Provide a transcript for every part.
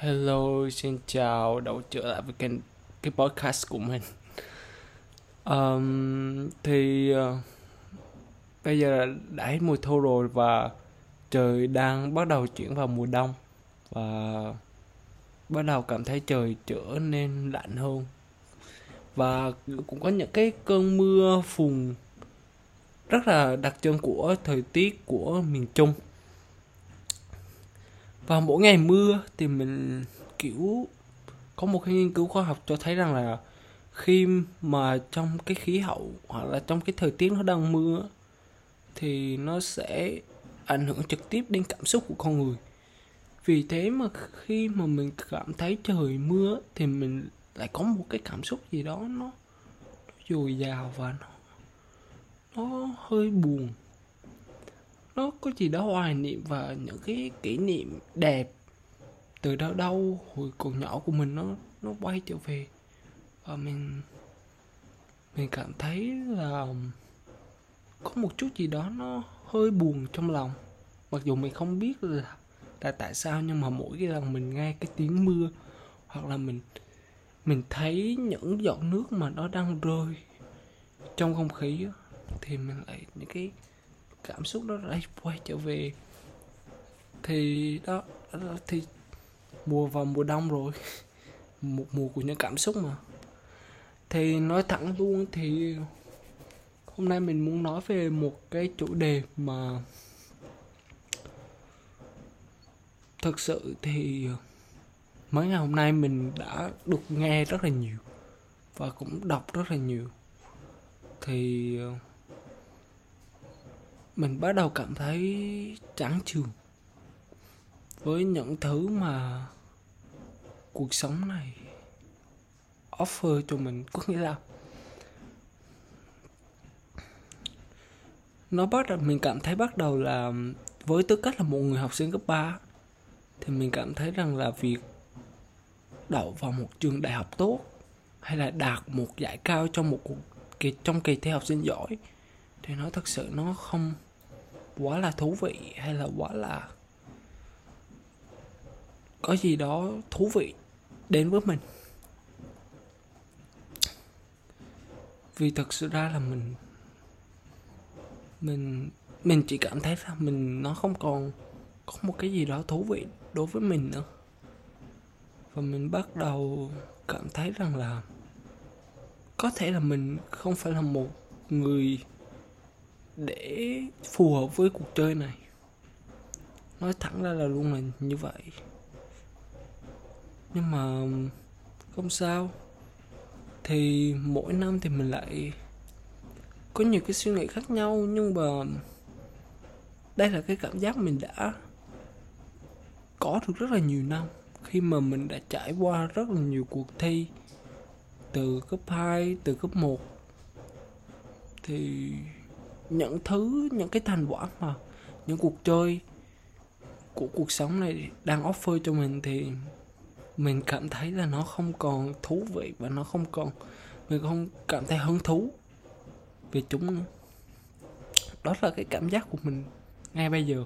Hello, xin chào, đã trở lại với kênh cái podcast của mình. Um, thì uh, bây giờ đã hết mùa thu rồi và trời đang bắt đầu chuyển vào mùa đông. Và bắt đầu cảm thấy trời trở nên lạnh hơn. Và cũng có những cái cơn mưa phùn rất là đặc trưng của thời tiết của miền Trung và mỗi ngày mưa thì mình kiểu có một cái nghiên cứu khoa học cho thấy rằng là khi mà trong cái khí hậu hoặc là trong cái thời tiết nó đang mưa thì nó sẽ ảnh hưởng trực tiếp đến cảm xúc của con người. Vì thế mà khi mà mình cảm thấy trời mưa thì mình lại có một cái cảm xúc gì đó nó, dồi dào và nó nó hơi buồn nó có gì đó hoài niệm và những cái kỷ niệm đẹp từ đâu đâu hồi còn nhỏ của mình nó nó quay trở về. Và mình mình cảm thấy là có một chút gì đó nó hơi buồn trong lòng. Mặc dù mình không biết là là tại sao nhưng mà mỗi cái lần mình nghe cái tiếng mưa hoặc là mình mình thấy những giọt nước mà nó đang rơi trong không khí thì mình lại, những cái cảm xúc đó lại quay trở về. Thì đó, đó thì mùa vào mùa đông rồi. Một mùa của những cảm xúc mà. Thì nói thẳng luôn thì hôm nay mình muốn nói về một cái chủ đề mà thực sự thì mấy ngày hôm nay mình đã được nghe rất là nhiều và cũng đọc rất là nhiều. Thì ờ, mình bắt đầu cảm thấy chán trường với những thứ mà cuộc sống này offer cho mình, có nghĩa là nó bắt đầu, mình cảm thấy bắt đầu là với tư cách là một người học sinh cấp 3 thì mình cảm thấy rằng là việc đậu vào một trường đại học tốt hay là đạt một giải cao trong một cuộc, kỳ, trong kỳ thi học sinh giỏi thì nó thật sự nó không quá là thú vị hay là quá là có gì đó thú vị đến với mình? Vì thật sự ra là mình mình mình chỉ cảm thấy là mình, nó không còn có một cái gì đó thú vị đối với mình nữa. Và mình bắt đầu cảm thấy rằng là có thể là mình không phải là một người để phù hợp với cuộc chơi này. Nói thẳng ra là luôn là như vậy. Nhưng mà không sao. Thì mỗi năm thì mình lại có nhiều cái suy nghĩ khác nhau nhưng mà đây là cái cảm giác mình đã có được rất là nhiều năm. Khi mà mình đã trải qua rất là nhiều cuộc thi từ cấp 2, từ cấp 1 thì những thứ, những cái thành quả mà những cuộc chơi của cuộc sống này đang offer cho mình thì mình cảm thấy là nó không còn thú vị và nó không còn, mình không cảm thấy hứng thú về chúng. Nữa đó là cái cảm giác của mình ngay bây giờ.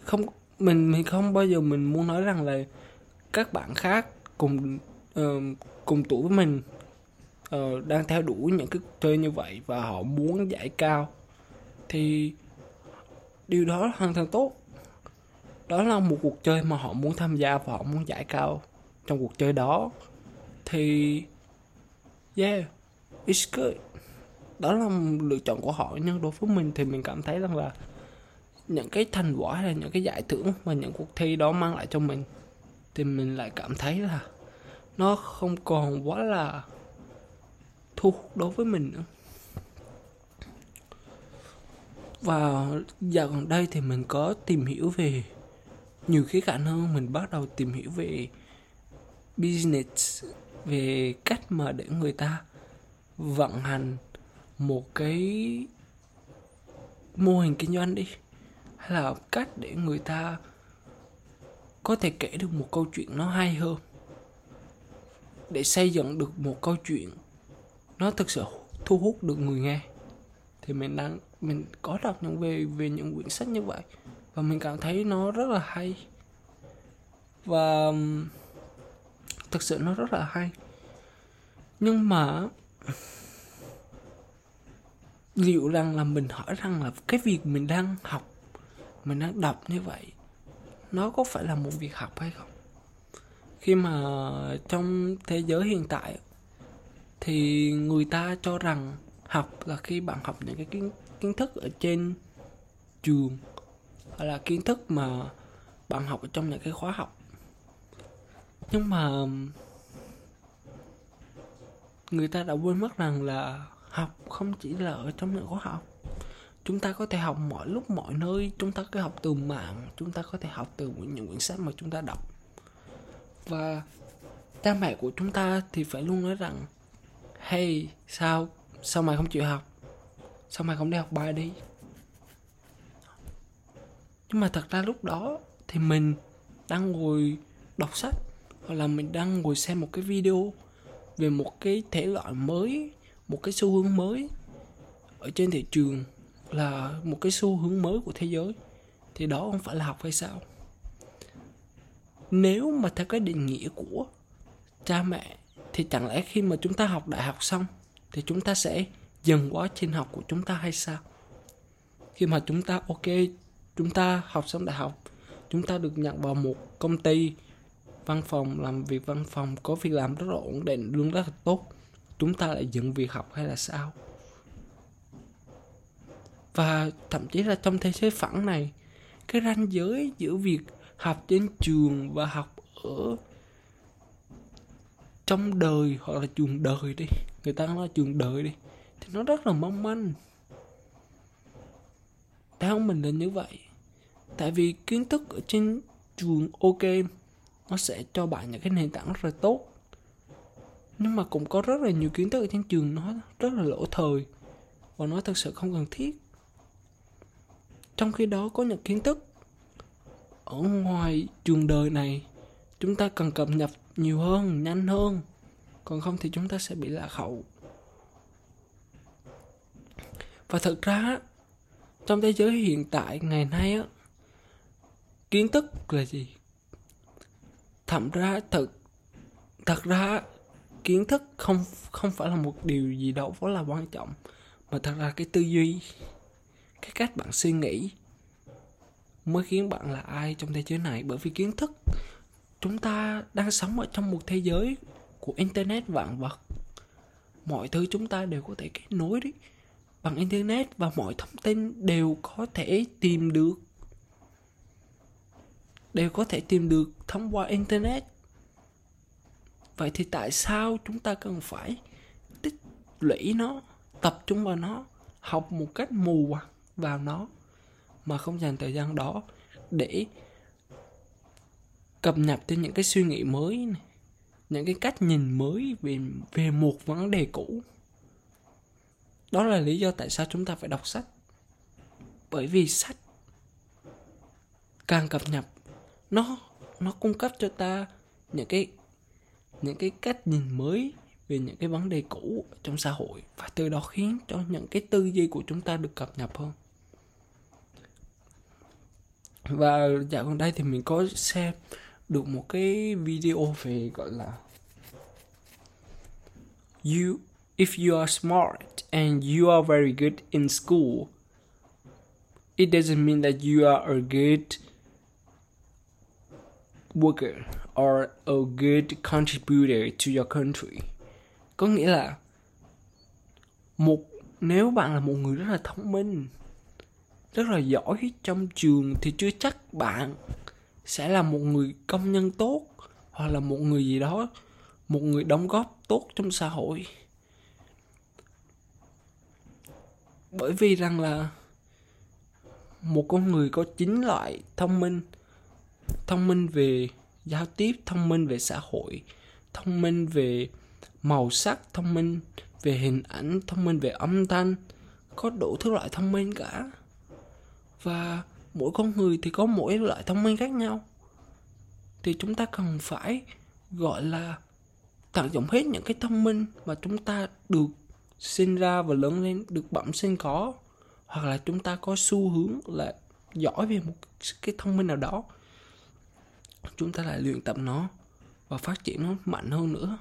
Không, mình mình không bao giờ mình muốn nói rằng là các bạn khác cùng uh, cùng tuổi với mình uh, đang theo đuổi những cái chơi như vậy và họ muốn giải cao. Thì điều đó hoàn toàn tốt. Đó là một cuộc chơi mà họ muốn tham gia và họ muốn giải cao trong cuộc chơi đó. Thì yeah it's good. Đó là lựa chọn của họ. Nhưng đối với mình thì mình cảm thấy rằng là những cái thành quả hay là những cái giải thưởng mà những cuộc thi đó mang lại cho mình thì mình lại cảm thấy là nó không còn quá là thu hút đối với mình nữa. Và dạo gần đây thì mình có tìm hiểu về, nhiều khía cạnh hơn, mình bắt đầu tìm hiểu về business, về cách mà để người ta vận hành một cái mô hình kinh doanh đi, hay là cách để người ta có thể kể được một câu chuyện nó hay hơn để xây dựng được một câu chuyện. Nó thực sự thu hút được người nghe. Thì mình đang, mình có đọc những về về những quyển sách như vậy. Và mình cảm thấy nó rất là hay. Và um, thực sự nó rất là hay. Nhưng mà, liệu rằng là mình hỏi rằng là cái việc mình đang học, mình đang đọc như vậy, nó có phải là một việc học hay không? Khi mà trong thế giới hiện tại thì người ta cho rằng học là khi bạn học những cái kiến kiến thức ở trên trường hoặc là kiến thức mà bạn học ở trong những cái khóa học. Nhưng mà người ta đã quên mất rằng là học không chỉ là ở trong những khóa học. Chúng ta có thể học mọi lúc, mọi nơi, chúng ta có thể học từ mạng, chúng ta có thể học từ những quyển sách mà chúng ta đọc và cha mẹ của chúng ta thì phải luôn nói rằng, hey, sao sao mày không chịu học? Sao mày không đi học bài đi? Nhưng mà thật ra lúc đó thì mình đang ngồi đọc sách, hoặc là mình đang ngồi xem một cái video về một cái thể loại mới, một cái xu hướng mới ở trên thị trường, là một cái xu hướng mới của thế giới, thì đó không phải là học hay sao? Nếu mà theo cái định nghĩa của cha mẹ, thì chẳng lẽ khi mà chúng ta học đại học xong, thì chúng ta sẽ dừng quá trình học của chúng ta hay sao? Khi mà chúng ta, ok, chúng ta học xong đại học, chúng ta được nhận vào một công ty văn phòng, làm việc văn phòng, có việc làm rất là ổn định, lương rất là tốt, chúng ta lại dừng việc học hay là sao? Và thậm chí là trong thế giới phẳng này, cái ranh giới giữa việc học trên trường và học ở trong đời hoặc là trường đời đi. Người ta nói trường đời đi. Thì nó rất là mong manh. Theo mình là như vậy? Tại vì kiến thức ở trên trường ok, nó sẽ cho bạn những cái nền tảng rất là tốt. Nhưng mà cũng có rất là nhiều kiến thức ở trên trường nó rất là lỗ thời và nó thực sự không cần thiết. Trong khi đó có những kiến thức ở ngoài trường đời này, chúng ta cần cập nhật nhiều hơn, nhanh hơn. Còn không thì chúng ta sẽ bị lạc hậu. Và thật ra, trong thế giới hiện tại, ngày nay á, kiến thức là gì? Thậm ra, thật thật ra, kiến thức không không phải là một điều gì đâu quá là quan trọng. Mà thật ra cái tư duy, cái cách bạn suy nghĩ mới khiến bạn là ai trong thế giới này? Bởi vì kiến thức chúng ta đang sống ở trong một thế giới của internet vạn vật. Mọi thứ chúng ta đều có thể kết nối đấy. Bằng internet và mọi thông tin đều có thể tìm được. Đều có thể tìm được thông qua internet. Vậy thì tại sao chúng ta cần phải tích lũy nó, tập trung vào nó, học một cách mù quáng vào nó? Mà không dành thời gian đó để cập nhật thêm những cái suy nghĩ mới này, những cái cách nhìn mới về về một vấn đề cũ. Đó là lý do tại sao chúng ta phải đọc sách. Bởi vì sách càng cập nhật nó nó cung cấp cho ta những cái những cái cách nhìn mới về những cái vấn đề cũ trong xã hội và từ đó khiến cho những cái tư duy của chúng ta được cập nhật hơn và dạo gần đây thì mình có xem được một cái video về, gọi là, you, if you are smart and you are very good in school, it doesn't mean that you are a good worker or a good contributor to your country. Có nghĩa là một, nếu bạn là một người rất là thông minh rất là giỏi trong trường thì chưa chắc bạn sẽ là một người công nhân tốt hoặc là một người gì đó, một người đóng góp tốt trong xã hội. Bởi vì rằng là một con người có chín loại thông minh thông minh về giao tiếp, thông minh về xã hội, thông minh về màu sắc, thông minh về hình ảnh, thông minh về âm thanh, có đủ thứ loại thông minh cả và mỗi con người thì có mỗi loại thông minh khác nhau. Thì chúng ta cần phải, gọi là, tận dụng hết những cái thông minh mà chúng ta được sinh ra và lớn lên, được bẩm sinh có. Hoặc là chúng ta có xu hướng là giỏi về một cái thông minh nào đó. Chúng ta lại luyện tập nó và phát triển nó mạnh hơn nữa.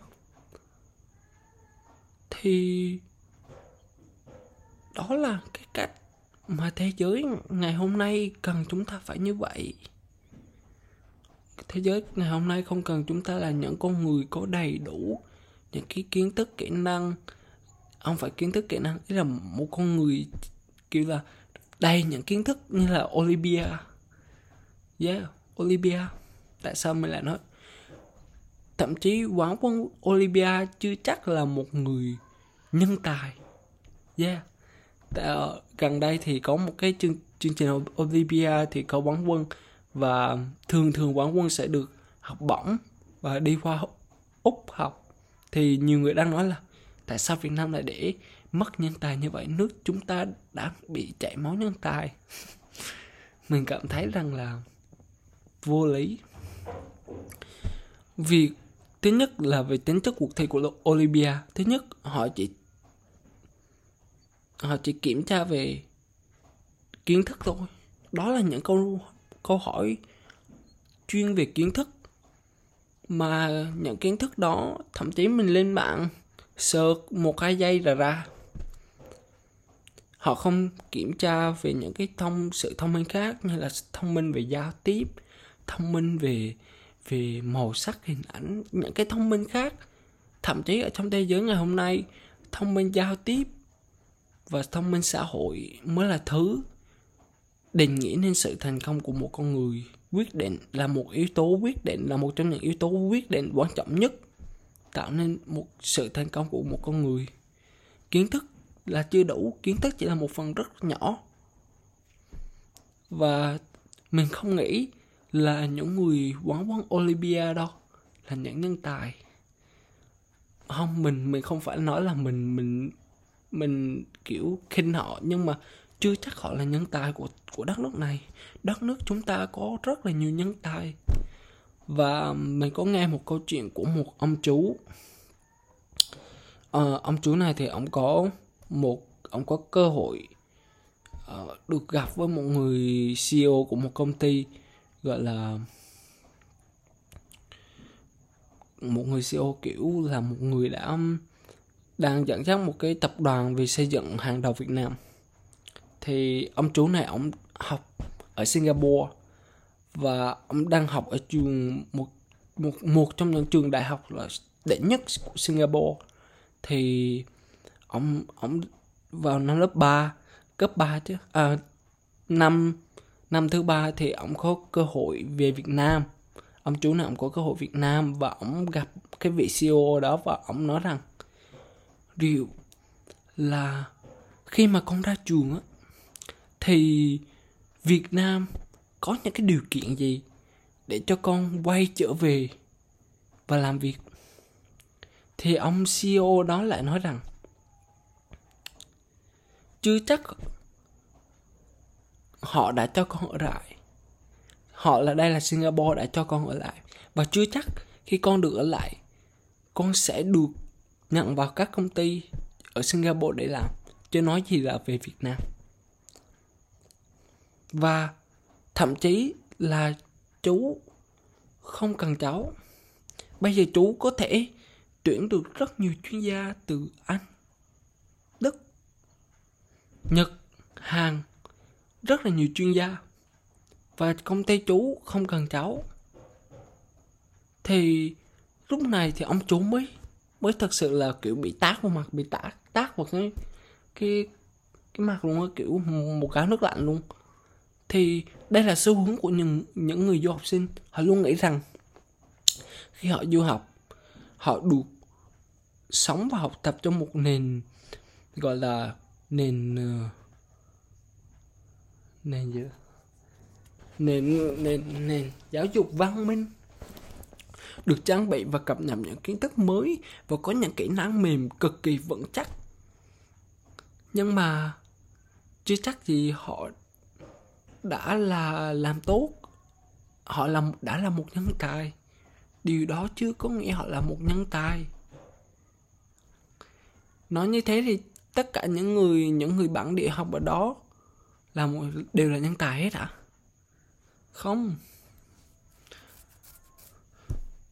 Thì đó là cái cách mà thế giới ngày hôm nay cần chúng ta phải như vậy. Thế giới ngày hôm nay không cần chúng ta là những con người có đầy đủ những cái kiến thức, kỹ năng. Không phải kiến thức kỹ năng, ý là một con người kiểu là đầy những kiến thức như là Olivia yeah Olivia tại sao mình lại nói? Thậm chí quán quân Olivia chưa chắc là một người nhân tài. Yeah. Ờ, gần đây thì có một cái chương chương trình Olympia thì có quán quân và thường thường quán quân sẽ được học bổng và đi qua úc học. Thì nhiều người đang nói là tại sao việt nam lại để mất nhân tài như vậy? Nước chúng ta đã bị chảy máu nhân tài. Mình cảm thấy rằng là vô lý. Việc thứ nhất là về tính chất cuộc thi của Olympia thứ nhất, họ chỉ họ chỉ kiểm tra về kiến thức thôi. Đó là những câu câu hỏi chuyên về kiến thức. Mà những kiến thức đó, thậm chí mình lên mạng search một hai giây là ra. Họ không kiểm tra về những cái thông, sự thông minh khác như là thông minh về giao tiếp, thông minh về về màu sắc, hình ảnh, những cái thông minh khác. Thậm chí ở trong thế giới ngày hôm nay, thông minh giao tiếp và thông minh xã hội mới là thứ định nghĩa nên sự thành công của một con người. Quyết định là một yếu tố, quyết định là một trong những yếu tố quyết định quan trọng nhất, tạo nên một sự thành công của một con người. Kiến thức là chưa đủ, kiến thức chỉ là một phần rất nhỏ. Và mình không nghĩ là những người quán quán Olympia đâu, là những nhân tài. Không, mình mình không phải nói là mình mình mình kiểu khinh họ nhưng mà chưa chắc họ là nhân tài của của đất nước này. Đất nước chúng ta có rất là nhiều nhân tài. Và mình có nghe một câu chuyện của một ông chú. À, ông chú này thì ông có một ông có cơ hội uh, được gặp với một người CEO của một công ty gọi là một người CEO kiểu là một người đã đang dẫn dắt một cái tập đoàn về xây dựng hàng đầu Việt Nam. Thì ông chú này ông học ở Singapore và ông đang học ở trường một một một trong những trường đại học là đệ nhất của Singapore. Thì ông ông vào năm lớp 3 cấp 3 chứ à, năm năm thứ ba thì ông có cơ hội về Việt Nam. Ông chú này ông có cơ hội Việt Nam và ông gặp cái vị CEO đó và ông nói rằng điều là khi mà con ra trường á, thì Việt Nam có những cái điều kiện gì để cho con quay trở về và làm việc? Thì ông CEO đó lại nói rằng, chưa chắc họ đã cho con ở lại. Họ là, đây là Singapore đã cho con ở lại. Và chưa chắc khi con được ở lại, con sẽ được nhận vào các công ty ở Singapore để làm, chứ nói gì là về Việt Nam. Và thậm chí là chú không cần cháu. Bây giờ chú có thể tuyển được rất nhiều chuyên gia từ anh, đức, nhật, hàn, rất là nhiều chuyên gia. Và công ty chú không cần cháu. Thì lúc này thì ông chú mới mới thật sự là, kiểu, bị tát vào mặt, bị tát tát vào cái cái cái mặt luôn á, kiểu, một cái nước lạnh luôn. Thì đây là xu hướng của những những người du học sinh. Họ luôn nghĩ rằng khi họ du học, họ được sống và học tập trong một nền, gọi là nền ờ, nền gì? Nền nền nền giáo dục văn minh được trang bị và cập nhật những kiến thức mới và có những kỹ năng mềm cực kỳ vững chắc. Nhưng mà chưa chắc gì họ đã là làm tốt. Họ là đã là một nhân tài. Điều đó chưa có nghĩa họ là một nhân tài. Nói như thế thì tất cả những người những người bản địa học ở đó là một, đều là nhân tài hết hả? Không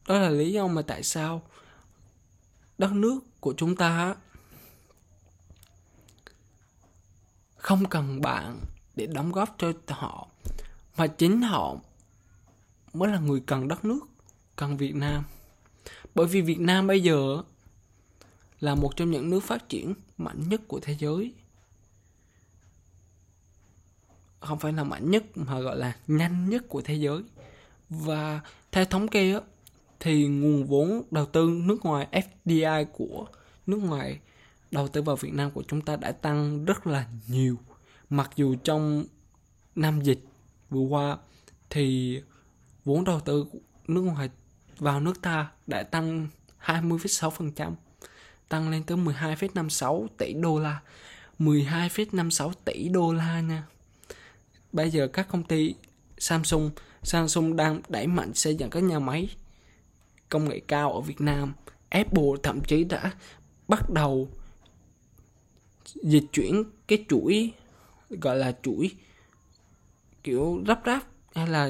đó là lý do mà tại sao đất nước của chúng ta không cần bạn để đóng góp cho họ, mà chính họ mới là người cần đất nước, cần việt nam. Bởi vì việt nam bây giờ là một trong những nước phát triển mạnh nhất của thế giới. Không phải là mạnh nhất mà gọi là nhanh nhất của thế giới. Và theo thống kê thì nguồn vốn đầu tư nước ngoài FDI của nước ngoài đầu tư vào Việt Nam của chúng ta đã tăng rất là nhiều. Mặc dù trong năm dịch vừa qua thì vốn đầu tư nước ngoài vào nước ta đã tăng 20,6%, tăng lên tới 12,56 tỷ đô la. 12,56 tỷ đô la nha. Bây giờ các công ty Samsung, Samsung đang đẩy mạnh xây dựng các nhà máy công nghệ cao ở Việt Nam. Apple thậm chí đã bắt đầu dịch chuyển cái chuỗi gọi là chuỗi kiểu lắp ráp hay là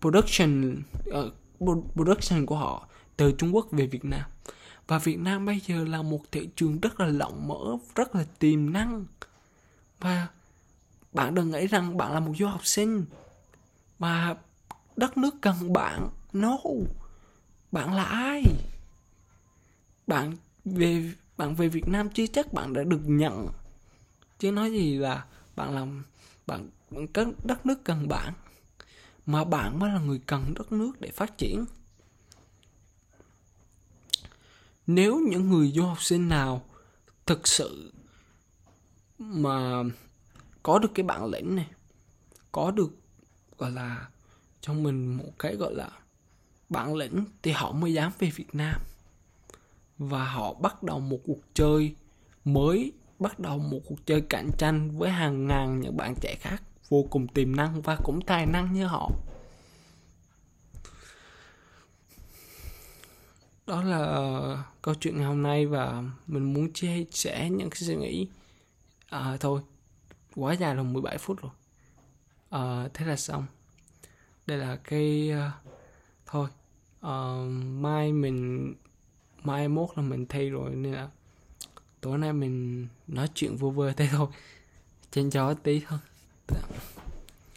production uh, production của họ từ Trung Quốc về Việt Nam. Và Việt Nam bây giờ là một thị trường rất là rộng mở rất là tiềm năng. Và bạn đừng nghĩ rằng bạn là một du học sinh mà đất nước cần bạn no bạn là ai? Bạn về bạn về Việt Nam chưa chắc bạn đã được nhận. Chứ nói gì là bạn làm bạn, bạn đất nước cần bạn mà bạn mới là người cần đất nước để phát triển. Nếu những người du học sinh nào thực sự mà có được cái bản lĩnh này có được gọi là cho mình một cái gọi là bản lĩnh thì họ mới dám về Việt Nam. Và họ bắt đầu một cuộc chơi mới bắt đầu một cuộc chơi cạnh tranh với hàng ngàn những bạn trẻ khác vô cùng tiềm năng và cũng tài năng như họ. Đó là câu chuyện ngày hôm nay và mình muốn chia sẻ những cái suy nghĩ. À, thôi quá dài rồi 17 phút rồi. À, thế là xong. Đây là cái uh, thôi uh, mai mình mai mốt là mình thi rồi nên là tối nay mình nói chuyện vô vơ thế thôi. Trên chó tí thôi. Dạ.